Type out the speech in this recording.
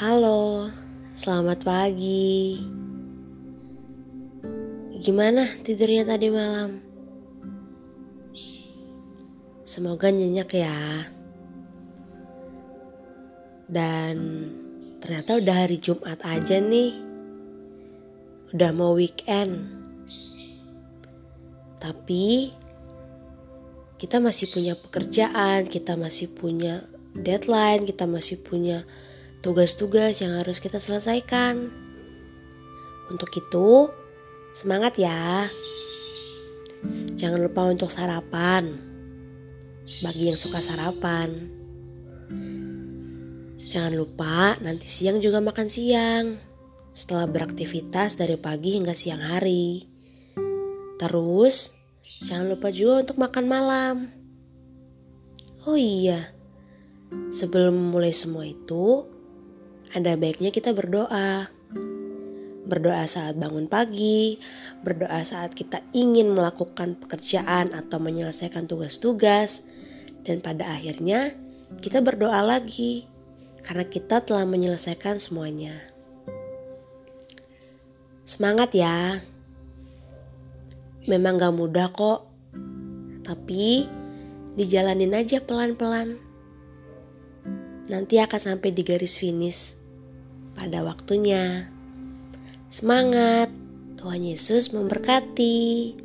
Halo, selamat pagi. Gimana tidurnya tadi malam? Semoga nyenyak ya. Dan ternyata udah hari Jumat aja nih. Udah mau weekend. Tapi kita masih punya pekerjaan, kita masih punya deadline, kita masih punya tugas-tugas yang harus kita selesaikan. Untuk itu, semangat ya. Jangan lupa untuk sarapan. Bagi yang suka sarapan. Jangan lupa nanti siang juga makan siang. Setelah beraktivitas dari pagi hingga siang hari. Terus, Jangan lupa juga untuk makan malam. Oh iya, sebelum memulai semua itu, ada baiknya kita berdoa. Berdoa saat bangun pagi, berdoa saat kita ingin melakukan pekerjaan atau menyelesaikan tugas-tugas, dan pada akhirnya kita berdoa lagi karena kita telah menyelesaikan semuanya. Semangat ya! Memang gak mudah kok, tapi dijalanin aja pelan-pelan. Nanti akan sampai di garis finish pada waktunya. Semangat, Tuhan Yesus memberkati.